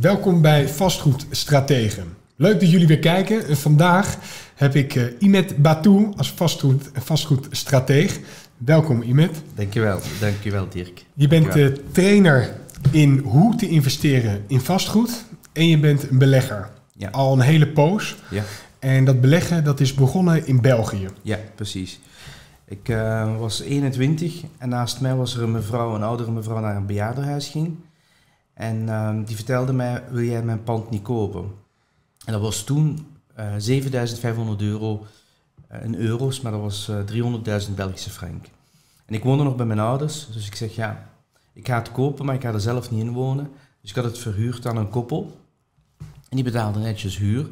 Welkom bij Vastgoedstrategen. Leuk dat jullie weer kijken. En vandaag heb ik uh, Imet Batou als vastgoed, vastgoedstrateeg. Welkom Imet. Dankjewel, dankjewel Dirk. Je bent uh, trainer in hoe te investeren in vastgoed en je bent een belegger. Ja. Al een hele poos. Ja. En dat beleggen dat is begonnen in België. Ja, precies. Ik uh, was 21 en naast mij was er een mevrouw, een oudere mevrouw, naar een bejaardenhuis ging. En uh, die vertelde mij, wil jij mijn pand niet kopen? En dat was toen uh, 7500 euro in euro's, maar dat was 300.000 Belgische frank. En ik woonde nog bij mijn ouders, dus ik zeg ja, ik ga het kopen, maar ik ga er zelf niet in wonen. Dus ik had het verhuurd aan een koppel. En die betaalde netjes huur.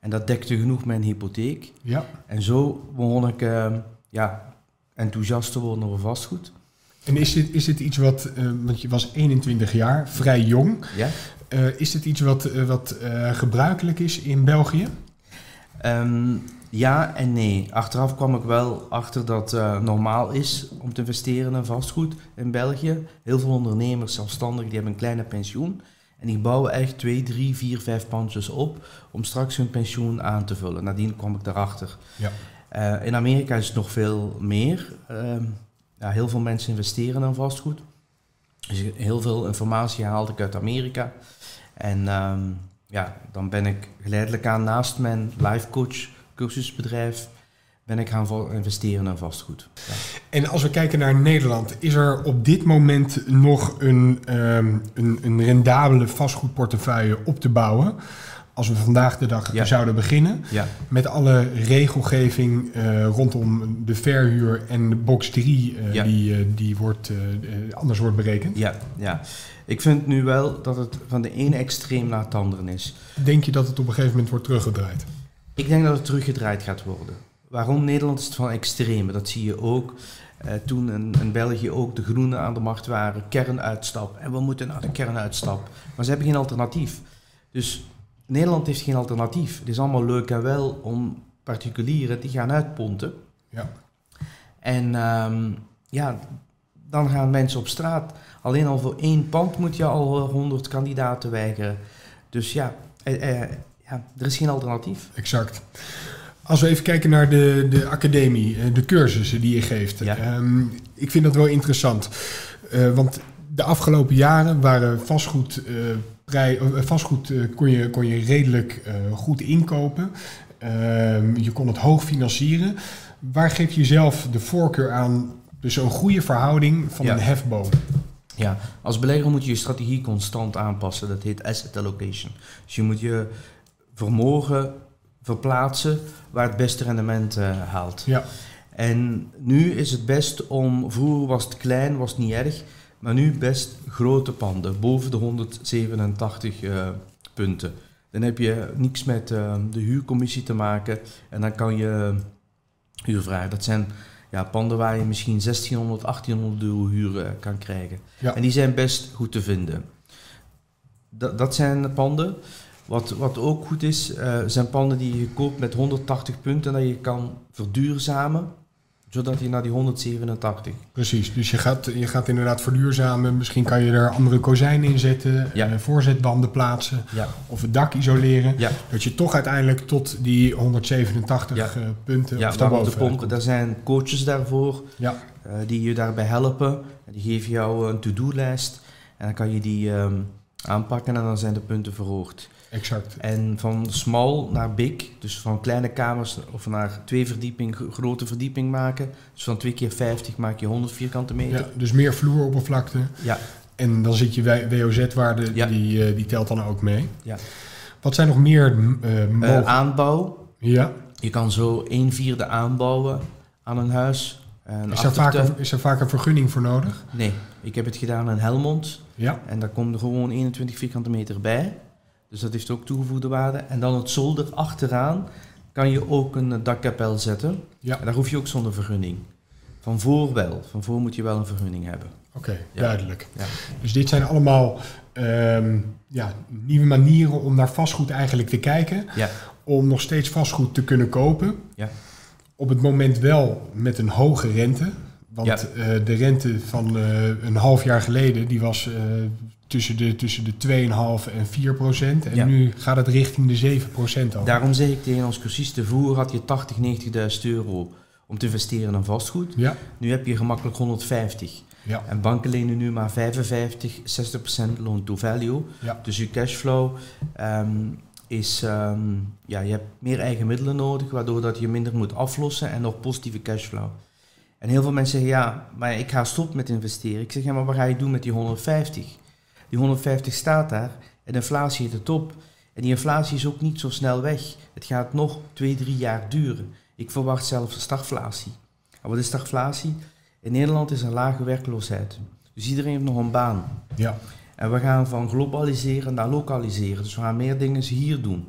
En dat dekte genoeg mijn hypotheek. Ja. En zo begon ik uh, ja, enthousiast te worden over vastgoed. En is dit, is dit iets wat, uh, want je was 21 jaar, vrij jong. Ja. Uh, is dit iets wat, wat gebruikelijk is in België? Um, ja en nee. Achteraf kwam ik wel achter dat het normaal is om te investeren in vastgoed in België. Heel veel ondernemers, zelfstandigen, die hebben een kleine pensioen. En die bouwen echt twee, drie, vier, vijf pandjes op om straks hun pensioen aan te vullen. Nadien kwam ik daarachter. Ja. In Amerika is het nog veel meer. Ja, heel veel mensen investeren in vastgoed. Dus heel veel informatie haalde ik uit Amerika. En um, ja, dan ben ik geleidelijk aan naast mijn life coach cursusbedrijf ben ik gaan investeren in vastgoed. En als we kijken naar Nederland, is er op dit moment nog een, um, een, een rendabele vastgoedportefeuille op te bouwen? Als we vandaag de dag Ja. zouden beginnen, Ja. met alle regelgeving uh, rondom de verhuur en de box 3 uh, Ja. die, uh, die wordt, anders wordt berekend. Ja, ja. Ik vind nu wel dat het van de ene extreem naar het andere is. Denk je dat het op een gegeven moment wordt teruggedraaid? Ik denk dat het teruggedraaid gaat worden. Waarom Nederland is het van extreme? Dat zie je ook. Uh, toen in, in, België ook de groenen aan de macht waren, kernuitstap. En we moeten naar de kernuitstap. Maar ze hebben geen alternatief. Dus Nederland heeft geen alternatief. Het is allemaal leuk en wel om particulieren die gaan uitponten. Ja. En um, ja, dan gaan mensen op straat. Alleen al voor één pand moet je al honderd kandidaten weigeren. Dus ja, eh, eh, ja, er is geen alternatief. Exact. Als we even kijken naar de, de academie, de cursussen die je geeft. Ja. Um, ik vind dat wel interessant. Uh, want de afgelopen jaren waren vastgoed, uh, prij, uh, vastgoed kon, je, kon je redelijk goed inkopen. Ehm, je kon het hoog financieren. Waar geef je zelf de voorkeur aan? Dus een goede verhouding van Ja. een hefboom. Ja, als belegger moet je je strategie constant aanpassen. Dat heet asset allocation. Dus je moet je vermogen verplaatsen waar het beste rendement uh, haalt. Ja. En nu is het best om, vroeger was het klein, was het niet erg, maar nu best grote panden, boven de 187 uh, punten. Dan heb je niks met uh, de huurcommissie te maken en dan kan je huur vragen. Dat zijn ja, panden waar je misschien 1600, 1800 euro huur uh, kan krijgen. Ja. En die zijn best goed te vinden. Dat, dat zijn panden. Wat, wat ook goed is, uh, zijn panden die je koopt met 180 punten dat je kan verduurzamen, zodat je naar die 187. Precies, dus je gaat, je gaat inderdaad verduurzamen. Misschien kan je er andere kozijnen in zetten, Ja. uh, voorzetbanden plaatsen Ja, of het dak isoleren. ja, Dat je toch uiteindelijk tot die 187 Ja. uh, punten ja of de daarboven pompen, daar zijn coaches daarvoor Ja, uh, die je daarbij helpen. Die geven jou een to-do-lijst en dan kan je die um, aanpakken en dan zijn de punten verhoogd. Exact. En van small naar big, dus van kleine kamers of naar twee verdieping, grote verdieping maken. Dus van twee keer 50 maak je 100 vierkante meter. Ja, dus meer vloeroppervlakte. Ja, En dan zit je WOZ-waarde, Ja. die, uh, die telt dan ook mee. Ja. Wat zijn nog meer uh, uh, mogelijk? aanbouw. ja, Je kan zo een vierde aanbouwen aan een huis. Een is daar, vaak een, is er vaak een vergunning voor nodig? Nee, ik heb het gedaan in Helmond. Ja, En daar komt er gewoon 21 vierkante meter bij. Dus dat heeft ook toegevoegde waarde. En dan het zolder achteraan kan je ook een dakkapel zetten. ja. En daar hoef je ook zonder vergunning. Van voor wel. Van voor moet je wel een vergunning hebben. oké, Ja. duidelijk. Ja. Dus dit zijn allemaal ehm, ja, nieuwe manieren om naar vastgoed eigenlijk te kijken. Ja. Om nog steeds vastgoed te kunnen kopen. Ja. Op het moment wel met een hoge rente. Want eh, de rente van eh, een half jaar geleden, die was eh tussen de, tussen de 2,5 en 4 procent. En Ja. nu gaat het richting de 7 procent al. Daarom zeg ik tegen ons cursisten, vroeger had je 80, 90.000 euro om te investeren in vastgoed. Ja, Nu heb je gemakkelijk 150. ja, En banken lenen nu maar 55, 60% loan to value. ja. Dus je cashflow ehm, is, ehm, ja, je hebt meer eigen middelen nodig, waardoor dat je minder moet aflossen en nog positieve cashflow. En heel veel mensen zeggen, ja, maar ik ga stoppen met investeren. Ik zeg, ja, maar wat ga je doen met die 150? Die 150 staat daar en inflatie is de top. En die inflatie is ook niet zo snel weg. Het gaat nog twee, drie jaar duren. Ik verwacht zelfs stagflatie. En wat is stagflatie? In Nederland is er lage werkloosheid. Dus iedereen heeft nog een baan. ja. En we gaan van globaliseren naar lokaliseren. Dus we gaan meer dingen hier doen.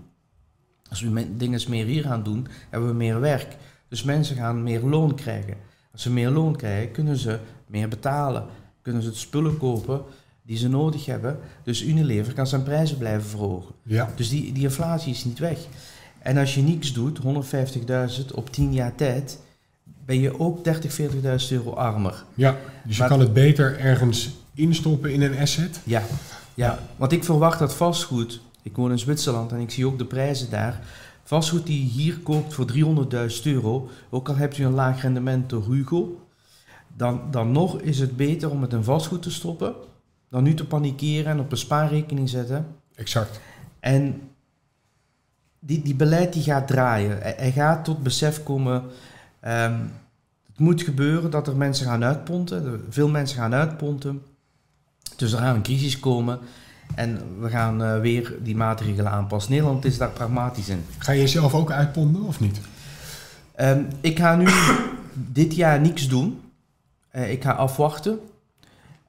Als we dingen meer hier gaan doen, hebben we meer werk. Dus mensen gaan meer loon krijgen. Als ze meer loon krijgen, kunnen ze meer betalen. Kunnen ze de spullen kopen die ze nodig hebben. Dus Unilever kan zijn prijzen blijven verhogen. ja. Dus die, die inflatie is niet weg. En als je niks doet, 150.000 op 10 jaar tijd, ben je ook 30, 40.000 euro armer. Ja, dus je Maar- kan het beter ergens instoppen in een asset. Ja, ja, want ik verwacht dat vastgoed, ik woon in Zwitserland en ik zie ook de prijzen daar, vastgoed die je hier koopt voor 300.000 euro, ook al hebt u een laag rendement door Hugo, dan, dan nog is het beter om het in vastgoed te stoppen, dan nu te panikeren en op een spaarrekening zetten. Exact. En die, die beleid die gaat draaien. Hij, gaat tot besef komen. ehm, het moet gebeuren dat er mensen gaan uitponten. Veel mensen gaan uitponten. Dus er gaat een crisis komen. En we gaan eh, weer die maatregelen aanpassen. Nederland is daar pragmatisch in. Ga je jezelf ook uitponden of niet? Ehm, ik ga nu dit jaar niks doen. Eh, ik ga afwachten.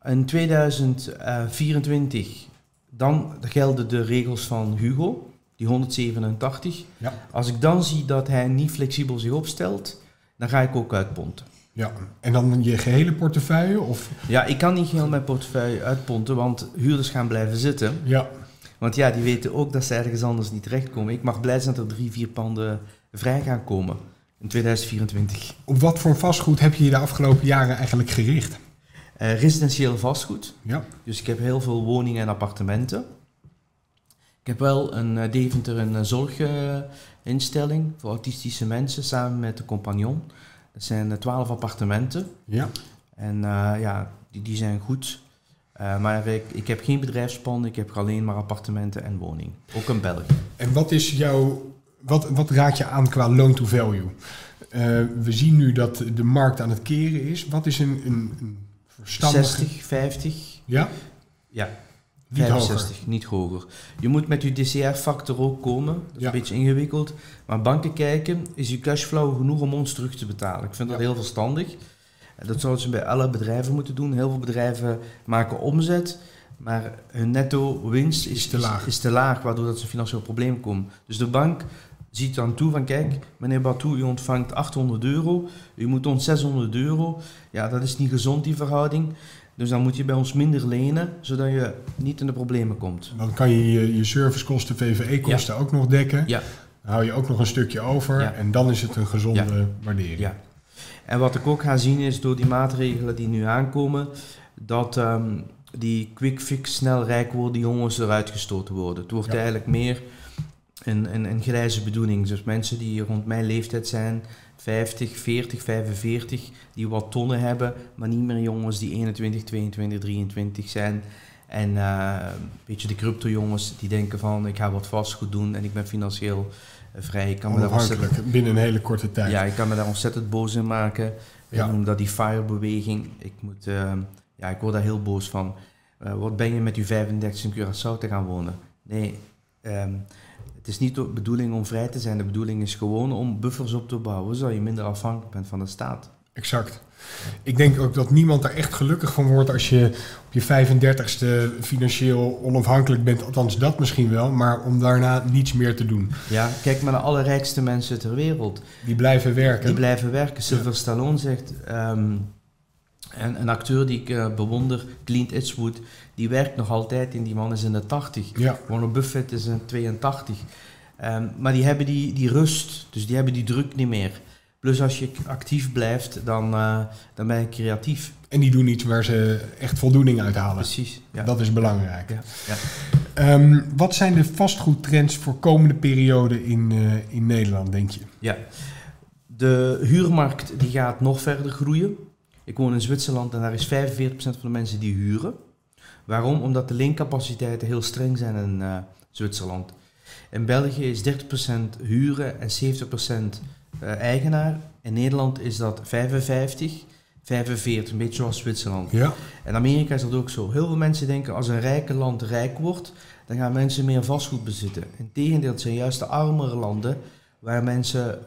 In 2024 dan gelden de regels van Hugo, die 187. Ja. Als ik dan zie dat hij niet flexibel zich opstelt, dan ga ik ook uitponten. Ja. En dan je gehele portefeuille? Of? Ja, ik kan niet heel mijn portefeuille uitponten, want huurders gaan blijven zitten. Ja. Want ja, die weten ook dat ze ergens anders niet terechtkomen. Ik mag blij zijn dat er drie, vier panden vrij gaan komen in 2024. Op wat voor vastgoed heb je je de afgelopen jaren eigenlijk gericht? Eh, residentieel vastgoed. Ja. Dus ik heb heel veel woningen en appartementen. Ik heb wel een eh, Deventer een eh, zorginstelling voor autistische mensen samen met de compagnon. Dat zijn twaalf appartementen. Ja. En ja, die, die zijn goed. Maar ik, ik heb geen bedrijfspanden, ik heb alleen maar appartementen en woning. Ook in België. En wat is jouw, wat, wat raad je aan qua loan to value? We zien nu dat de markt aan het keren is. Wat is een, een, een verstandige... 60, 50, Ja? ja, Niet 65, niet hoger. Je moet met je DCR-factor ook komen. Dat is Ja. een beetje ingewikkeld. Maar banken kijken, is je cashflow genoeg om ons terug te betalen? Ik vind dat Ja. heel verstandig. En Dat zouden ze bij alle bedrijven moeten doen. Heel veel bedrijven maken omzet, maar hun netto winst is, Is te laag. is te laag, waardoor dat ze in financieel probleem komen. Dus de bank ziet dan toe van, kijk, meneer Batou, u ontvangt 800 euro, u moet ons 600 euro. Ja, dat is niet gezond, die verhouding. Dus dan moet je bij ons minder lenen, zodat je niet in de problemen komt. Dan kan je je, je servicekosten, VVE-kosten ook nog dekken. Ja. Dan hou je ook nog een stukje over. Ja. En dan is het een gezonde waardering. Ja. En wat ik ook ga zien is door die maatregelen die nu aankomen, dat ehm, die quick fix snel rijk worden jongens eruit gestoten worden. Het wordt eigenlijk meer een, een, een grijze bedoeling. Dus mensen die rond mijn leeftijd zijn, 50, 40, 45, die wat tonnen hebben, maar niet meer jongens die 21, 22, 23 zijn. En eh, een beetje de crypto jongens die denken van ik ga wat vastgoed doen en ik ben financieel eh, vrij. Ik kan me daar ontzettend- binnen een hele korte tijd. ja, ik kan me daar ontzettend boos in maken. Ja. Ik noem dat die FIRE-beweging. Ik, moet, ehm, ja, ik word daar heel boos van. Eh, wat ben je met je 35 in Curaçao te gaan wonen? Nee, ehm, het is niet de bedoeling om vrij te zijn. De bedoeling is gewoon om buffers op te bouwen, zodat je minder afhankelijk bent van de staat. Exact. Ik denk ook dat niemand daar echt gelukkig van wordt als je op je 35ste financieel onafhankelijk bent. Althans, dat misschien wel, maar om daarna niets meer te doen. Ja, kijk maar naar alle rijkste mensen ter wereld. Die blijven werken. Die blijven werken. Sylvester Stallone zegt, ehm, en een acteur die ik eh, bewonder, Clint Eastwood, die werkt nog altijd en die man is in de 80. ja, Warren Buffett is een 82. Ehm, maar die hebben die, die rust, dus die hebben die druk niet meer. Plus als je actief blijft, dan, eh, dan ben je creatief. En die doen iets waar ze echt voldoening uit halen. Precies. Ja. Dat is belangrijk. Ja. Ja. Ehm, wat zijn de vastgoedtrends voor komende periode in, eh, in Nederland, denk je? Ja, de huurmarkt die gaat nog verder groeien. Ik woon in Zwitserland en daar is 45% van de mensen die huren. Waarom? Omdat de leencapaciteiten heel streng zijn in eh, Zwitserland. In België is 30% huren en 70% eh, eigenaar. In Nederland is dat 55, 45, een beetje zoals Zwitserland. Ja. In Amerika is dat ook zo. Heel veel mensen denken als een rijke land rijk wordt, dan gaan mensen meer vastgoed bezitten. Integendeel, het zijn juist de armere landen waar mensen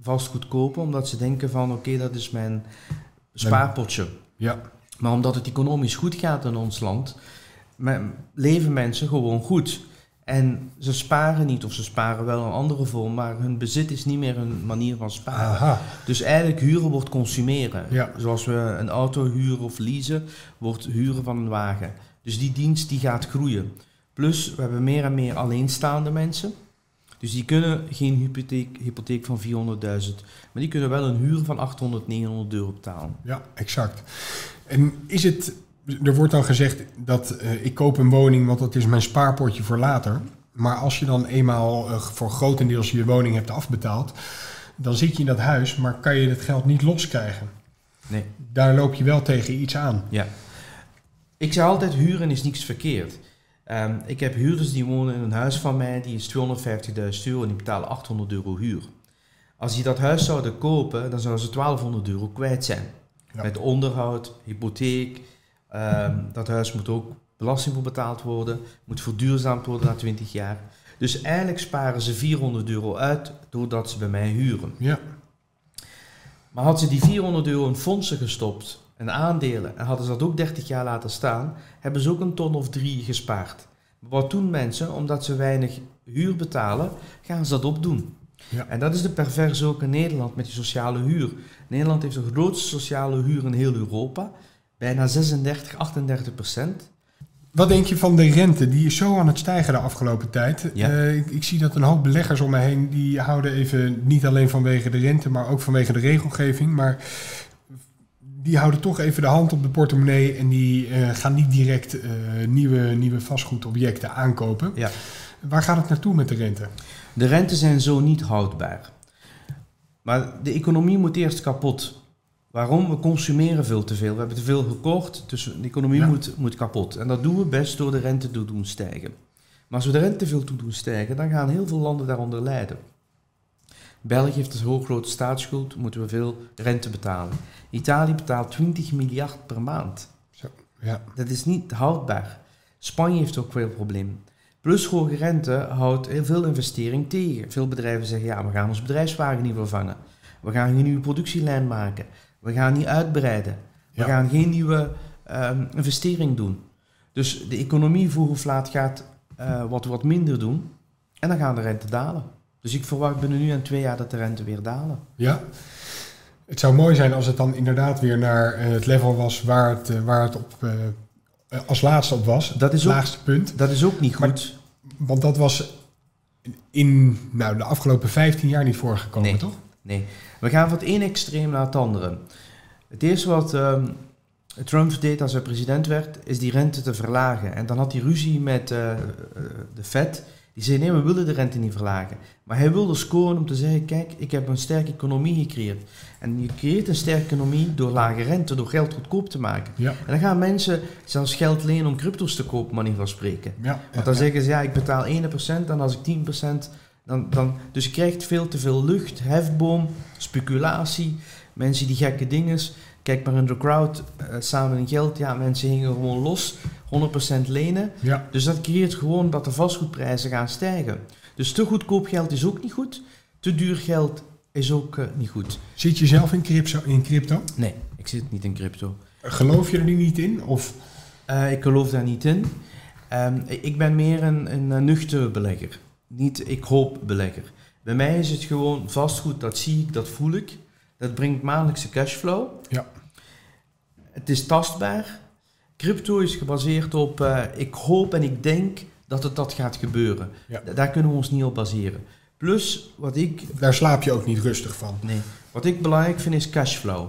vastgoed kopen, omdat ze denken van oké, dat is mijn spaarpotje. Ja. Maar omdat het economisch goed gaat in ons land, leven mensen gewoon goed. En ze sparen niet, of ze sparen wel een andere vorm, maar hun bezit is niet meer hun manier van sparen. Aha. Dus eigenlijk huren wordt consumeren. Ja. Zoals we een auto huren of leasen, wordt huren van een wagen. Dus die dienst die gaat groeien. Plus, we hebben meer en meer alleenstaande mensen. Dus die kunnen geen hypotheek, hypotheek van 400.000, maar die kunnen wel een huur van 800, 900 euro betalen. Ja, exact. En is het, er wordt dan gezegd dat eh, ik koop een woning, want dat is mijn spaarpotje voor later. Maar als je dan eenmaal eh, voor grotendeels je woning hebt afbetaald, dan zit je in dat huis, maar kan je het geld niet loskrijgen. Nee. Daar loop je wel tegen iets aan. Ja. Ik zeg altijd, huren is niks verkeerd. Ehm, ik heb huurders die wonen in een huis van mij, die is 250.000 euro en die betalen 800 euro huur. Als die dat huis zouden kopen, dan zouden ze 1200 euro kwijt zijn. Ja. Met onderhoud, hypotheek. ehm, dat huis moet ook belasting voor betaald worden, moet verduurzaamd worden na 20 jaar. Dus eigenlijk sparen ze 400 euro uit doordat ze bij mij huren. Ja, Maar had ze die 400 euro in fondsen gestopt, en aandelen, en hadden ze dat ook 30 jaar laten staan, hebben ze ook een ton of drie gespaard. Maar wat doen mensen? Omdat ze weinig huur betalen, gaan ze dat opdoen. Ja. En dat is de perverse ook in Nederland met die sociale huur. Nederland heeft de grootste sociale huur in heel Europa. Bijna 36, 38 procent. Wat denk je van de rente? Die is zo aan het stijgen de afgelopen tijd. Ja. Eh, ik, ik zie dat een hoop beleggers om me heen, die houden even, niet alleen vanwege de rente, maar ook vanwege de regelgeving, maar die houden toch even de hand op de portemonnee en die eh, gaan niet direct eh, nieuwe, nieuwe vastgoedobjecten aankopen. Ja. Waar gaat het naartoe met de rente? De rentes zijn zo niet houdbaar. Maar de economie moet eerst kapot. Waarom? We consumeren veel te veel. We hebben te veel gekocht, dus de economie Ja. moet, moet kapot. En dat doen we best door de rente te doen stijgen. Maar als we de rente te veel toe doen stijgen, dan gaan heel veel landen daaronder lijden. België heeft een heel grote staatsschuld, moeten we veel rente betalen. Italië betaalt 20 miljard per maand. Ja, Dat is niet houdbaar. Spanje heeft ook veel problemen. Plus hoge rente houdt heel veel investering tegen. Veel bedrijven zeggen, ja, we gaan ons bedrijfswagen niet vervangen. We gaan geen nieuwe productielijn maken. We gaan niet uitbreiden. We Ja. gaan geen nieuwe ehm, investering doen. Dus de economie vroeg of laat gaat eh, wat, wat minder doen. En dan gaan de rente dalen. Dus ik verwacht binnen nu en twee jaar dat de rente weer dalen. ja. Het zou mooi zijn als het dan inderdaad weer naar eh, het level was waar het, eh, waar het op, eh, als laatste op was. Dat is het ook- laagste punt. Dat is ook niet Maar- goed. Want dat was in nou, de afgelopen 15 jaar niet voorgekomen, Nee. toch? Nee, we gaan van het ene extreem naar het andere. Het eerste wat ehm, Trump deed als hij president werd, is die rente te verlagen. En dan had hij ruzie met de Fed. Die zei, nee, we willen de rente niet verlagen. Maar hij wilde scoren om te zeggen, kijk, ik heb een sterke economie gecreëerd. En je creëert een sterke economie door lage rente, door geld goedkoop te maken. Ja. En dan gaan mensen zelfs geld lenen om crypto's te kopen, manier van spreken. ja Want dan ja, zeggen ze, ja, ik betaal 1% en als ik 10%, dan, dan... Dus je krijgt veel te veel lucht, hefboom, speculatie, mensen die gekke dingen. Kijk maar in de crowd, eh, samen in geld, ja, mensen gingen gewoon los, 100% lenen. ja. Dus dat creëert gewoon dat de vastgoedprijzen gaan stijgen. Dus te goedkoop geld is ook niet goed, te duur geld is ook eh, niet goed. Zit je zelf in crypto, in crypto? Nee, ik zit niet in crypto. Geloof je er nu niet in? Of Eh, ik geloof daar niet in. Ehm, ik ben meer een, een, nuchtere belegger. Niet ik hoop belegger. Bij mij is het gewoon vastgoed, dat zie ik, dat voel ik. Dat brengt maandelijkse cashflow. Ja. Het is tastbaar. Crypto is gebaseerd op eh, ik hoop en ik denk dat het dat gaat gebeuren. Ja. Da- Daar kunnen we ons niet op baseren. Plus, wat ik daar slaap je ook niet rustig van? Nee. Wat ik belangrijk vind is cashflow.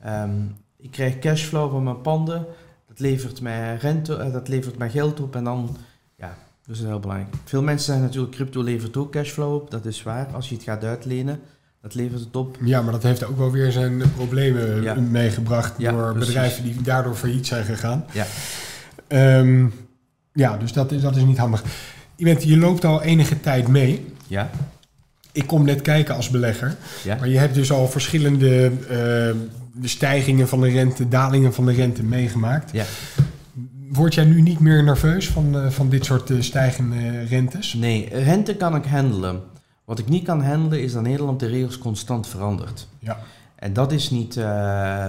Ehm, ik krijg cashflow van mijn panden, dat levert mij rente, eh, dat levert mij geld op en dan, ja, dat is heel belangrijk. Veel mensen zeggen natuurlijk, crypto levert ook cashflow op, dat is waar. Als je het gaat uitlenen, dat levert het op. Ja, maar dat heeft ook wel weer zijn problemen Ja. meegebracht Ja, door precies. bedrijven die daardoor failliet zijn gegaan. Ja. Ehm, ja, dus dat is, dat is niet handig. Je, bent, je loopt al enige tijd mee. Ja, Ik kom net kijken als belegger. ja. Maar je hebt dus al verschillende de stijgingen van de rente, dalingen van de rente meegemaakt. Ja. Word jij nu niet meer nerveus van, eh, van dit soort eh, stijgende rentes? Nee, rente kan ik handelen. Wat ik niet kan handelen is dat Nederland de regels constant verandert. Ja. En dat is niet, eh,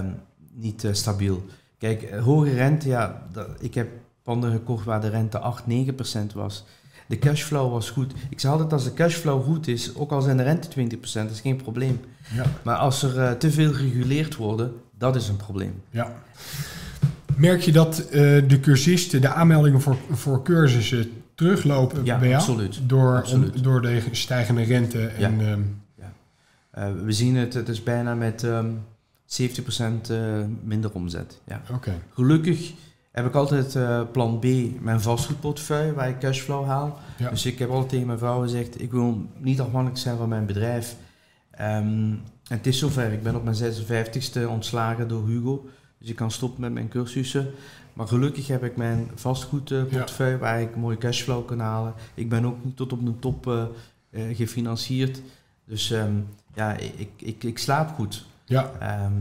niet eh, stabiel. Kijk, eh, hoge rente, ja, dat, ik heb panden gekocht waar de rente 8, 9 procent was. De cashflow was goed. Ik zeg altijd, als de cashflow goed is, ook al zijn de rente 20 procent, is geen probleem. Ja. Maar als er te veel gereguleerd worden, dat is een probleem. ja. Merk je dat de cursisten, de aanmeldingen voor, voor cursussen teruglopen Ja, bij jou? absoluut. Door, Absoluut. om- door de stijgende rente en... ehm, Eh, we zien het, het is bijna met ehm 70 procent eh, minder omzet. Ja. Oké. Gelukkig heb ik altijd eh, plan B, mijn vastgoedportefeuille, waar ik cashflow haal. Ja. Dus ik heb altijd tegen mijn vrouw gezegd, ik wil niet afhankelijk zijn van mijn bedrijf. Ehm, en het is zover, ik ben op mijn 56ste ontslagen door Hugo. Dus ik kan stoppen met mijn cursussen. Maar gelukkig heb ik mijn vastgoedportefeuille waar ik mooie cashflow kan halen. Ik ben ook niet tot op de top eh, eh, gefinancierd. Dus ehm, ja, ik, ik, ik slaap goed. Ja, Ehm,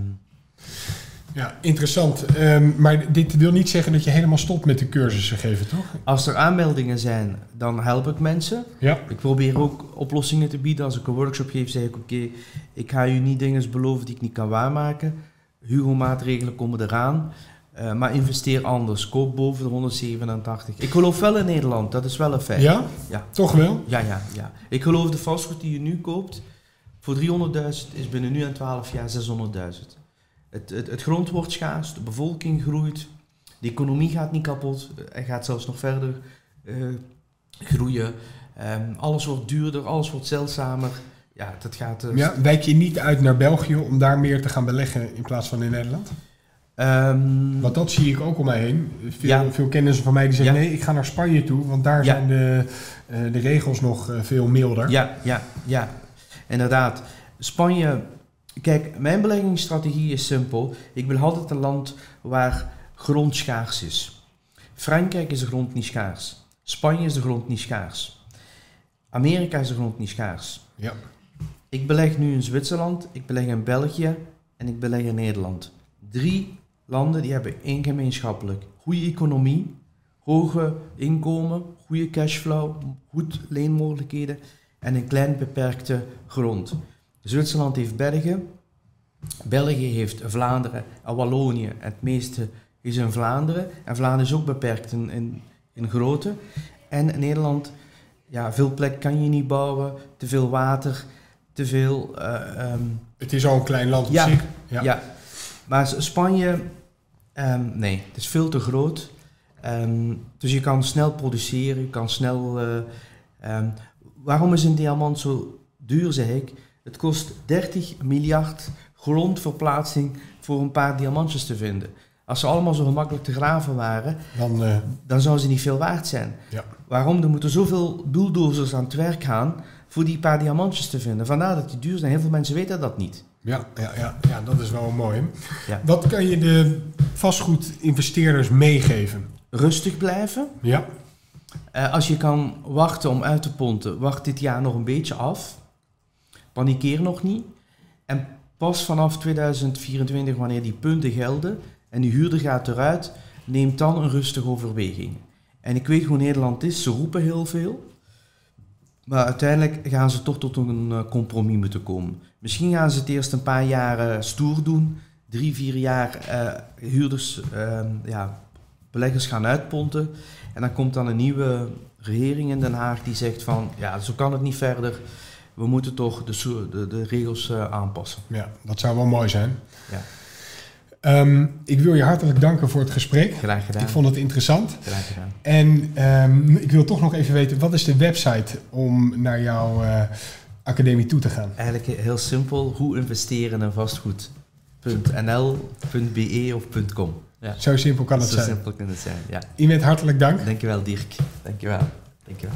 ja, interessant. Ehm, maar dit wil niet zeggen dat je helemaal stopt met de cursussen geven, toch? als er aanmeldingen zijn, dan help ik mensen. Ja. Ik probeer ook oplossingen te bieden. Als ik een workshop geef, zeg ik oké, ik ga u niet dingen beloven die ik niet kan waarmaken. Hugo-maatregelen komen eraan. Eh, maar investeer anders. Koop boven de 187. Ik geloof wel in Nederland, dat is wel een feit. Ja? Ja. Toch wel? Ja, ja, ja. Ik geloof de vastgoed die je nu koopt, voor 300.000 is binnen nu en 12 jaar 600.000. Het, het, het grond wordt schaars, de bevolking groeit, de economie gaat niet kapot, er gaat zelfs nog verder eh, groeien. Ehm, alles wordt duurder, alles wordt zeldzamer. Ja, dat gaat... eh, Ja, wijk je niet uit naar België om daar meer te gaan beleggen in plaats van in Nederland? Ehm, Want dat zie ik ook om mij heen. Veel, Ja. veel kennissen van mij die zeggen, Ja. nee, ik ga naar Spanje toe, want daar Ja. zijn de, eh, de regels nog eh, veel milder. Ja, ja, ja. Inderdaad. Spanje. Kijk, mijn beleggingsstrategie is simpel. Ik wil altijd een land waar grond schaars is. Frankrijk is de grond niet schaars. Spanje is de grond niet schaars. Amerika is de grond niet schaars. Ja. Ik beleg nu in Zwitserland, ik beleg in België en ik beleg in Nederland. Drie landen die hebben één gemeenschappelijk. Goede economie, hoge inkomen, goede cashflow, goed leenmogelijkheden en een klein beperkte grond. Zwitserland heeft bergen, België heeft Vlaanderen en Wallonië. Het meeste is in Vlaanderen. En Vlaanderen is ook beperkt in, in, in grootte. En Nederland, ja, veel plek kan je niet bouwen, te veel water, te veel... eh, ehm, Het is al een klein land op Ja. zich. ja. Ja. maar Spanje, ehm, nee, het is veel te groot. Ehm, dus je kan snel produceren, je kan snel... eh, ehm, waarom is een diamant zo duur, zeg ik? Het kost 30 miljard grondverplaatsing voor een paar diamantjes te vinden. Als ze allemaal zo gemakkelijk te graven waren, Dan, eh, dan zouden ze niet veel waard zijn. Ja. Waarom? Er moeten zoveel bulldozers aan het werk gaan voor die paar diamantjes te vinden. Vandaar dat die duur zijn. Heel veel mensen weten dat niet. Ja, ja, ja, ja, dat is wel mooi. Ja. Wat kan je de vastgoedinvesteerders meegeven? Rustig blijven. Ja, Eh, als je kan wachten om uit te ponten, wacht dit jaar nog een beetje af. Panikeer nog niet. En pas vanaf 2024, wanneer die punten gelden en die huurder gaat eruit, neem dan een rustige overweging. En ik weet hoe Nederland is, ze roepen heel veel. Maar uiteindelijk gaan ze toch tot een eh, compromis moeten komen. Misschien gaan ze het eerst een paar jaar stoer doen. Drie, vier jaar eh, huurders, eh, ja, beleggers gaan uitponten. En dan komt dan een nieuwe regering in Den Haag die zegt van... Ja, zo kan het niet verder. We moeten toch de, de, de regels eh, aanpassen. ja, dat zou wel mooi zijn. Ja. Ehm, ik wil je hartelijk danken voor het gesprek. Graag gedaan. Ik vond het interessant. Graag gedaan. En ehm, ik wil toch nog even weten, wat is de website om naar jouw eh, academie toe te gaan? Eigenlijk heel simpel. Hoe investeren in vastgoed? .nl, .be of .com. Ja. Zo simpel kan het Zo zijn. simpel kan het zijn, ja. Iemand hartelijk dank. Dankjewel Dirk. Dankjewel. Dankjewel.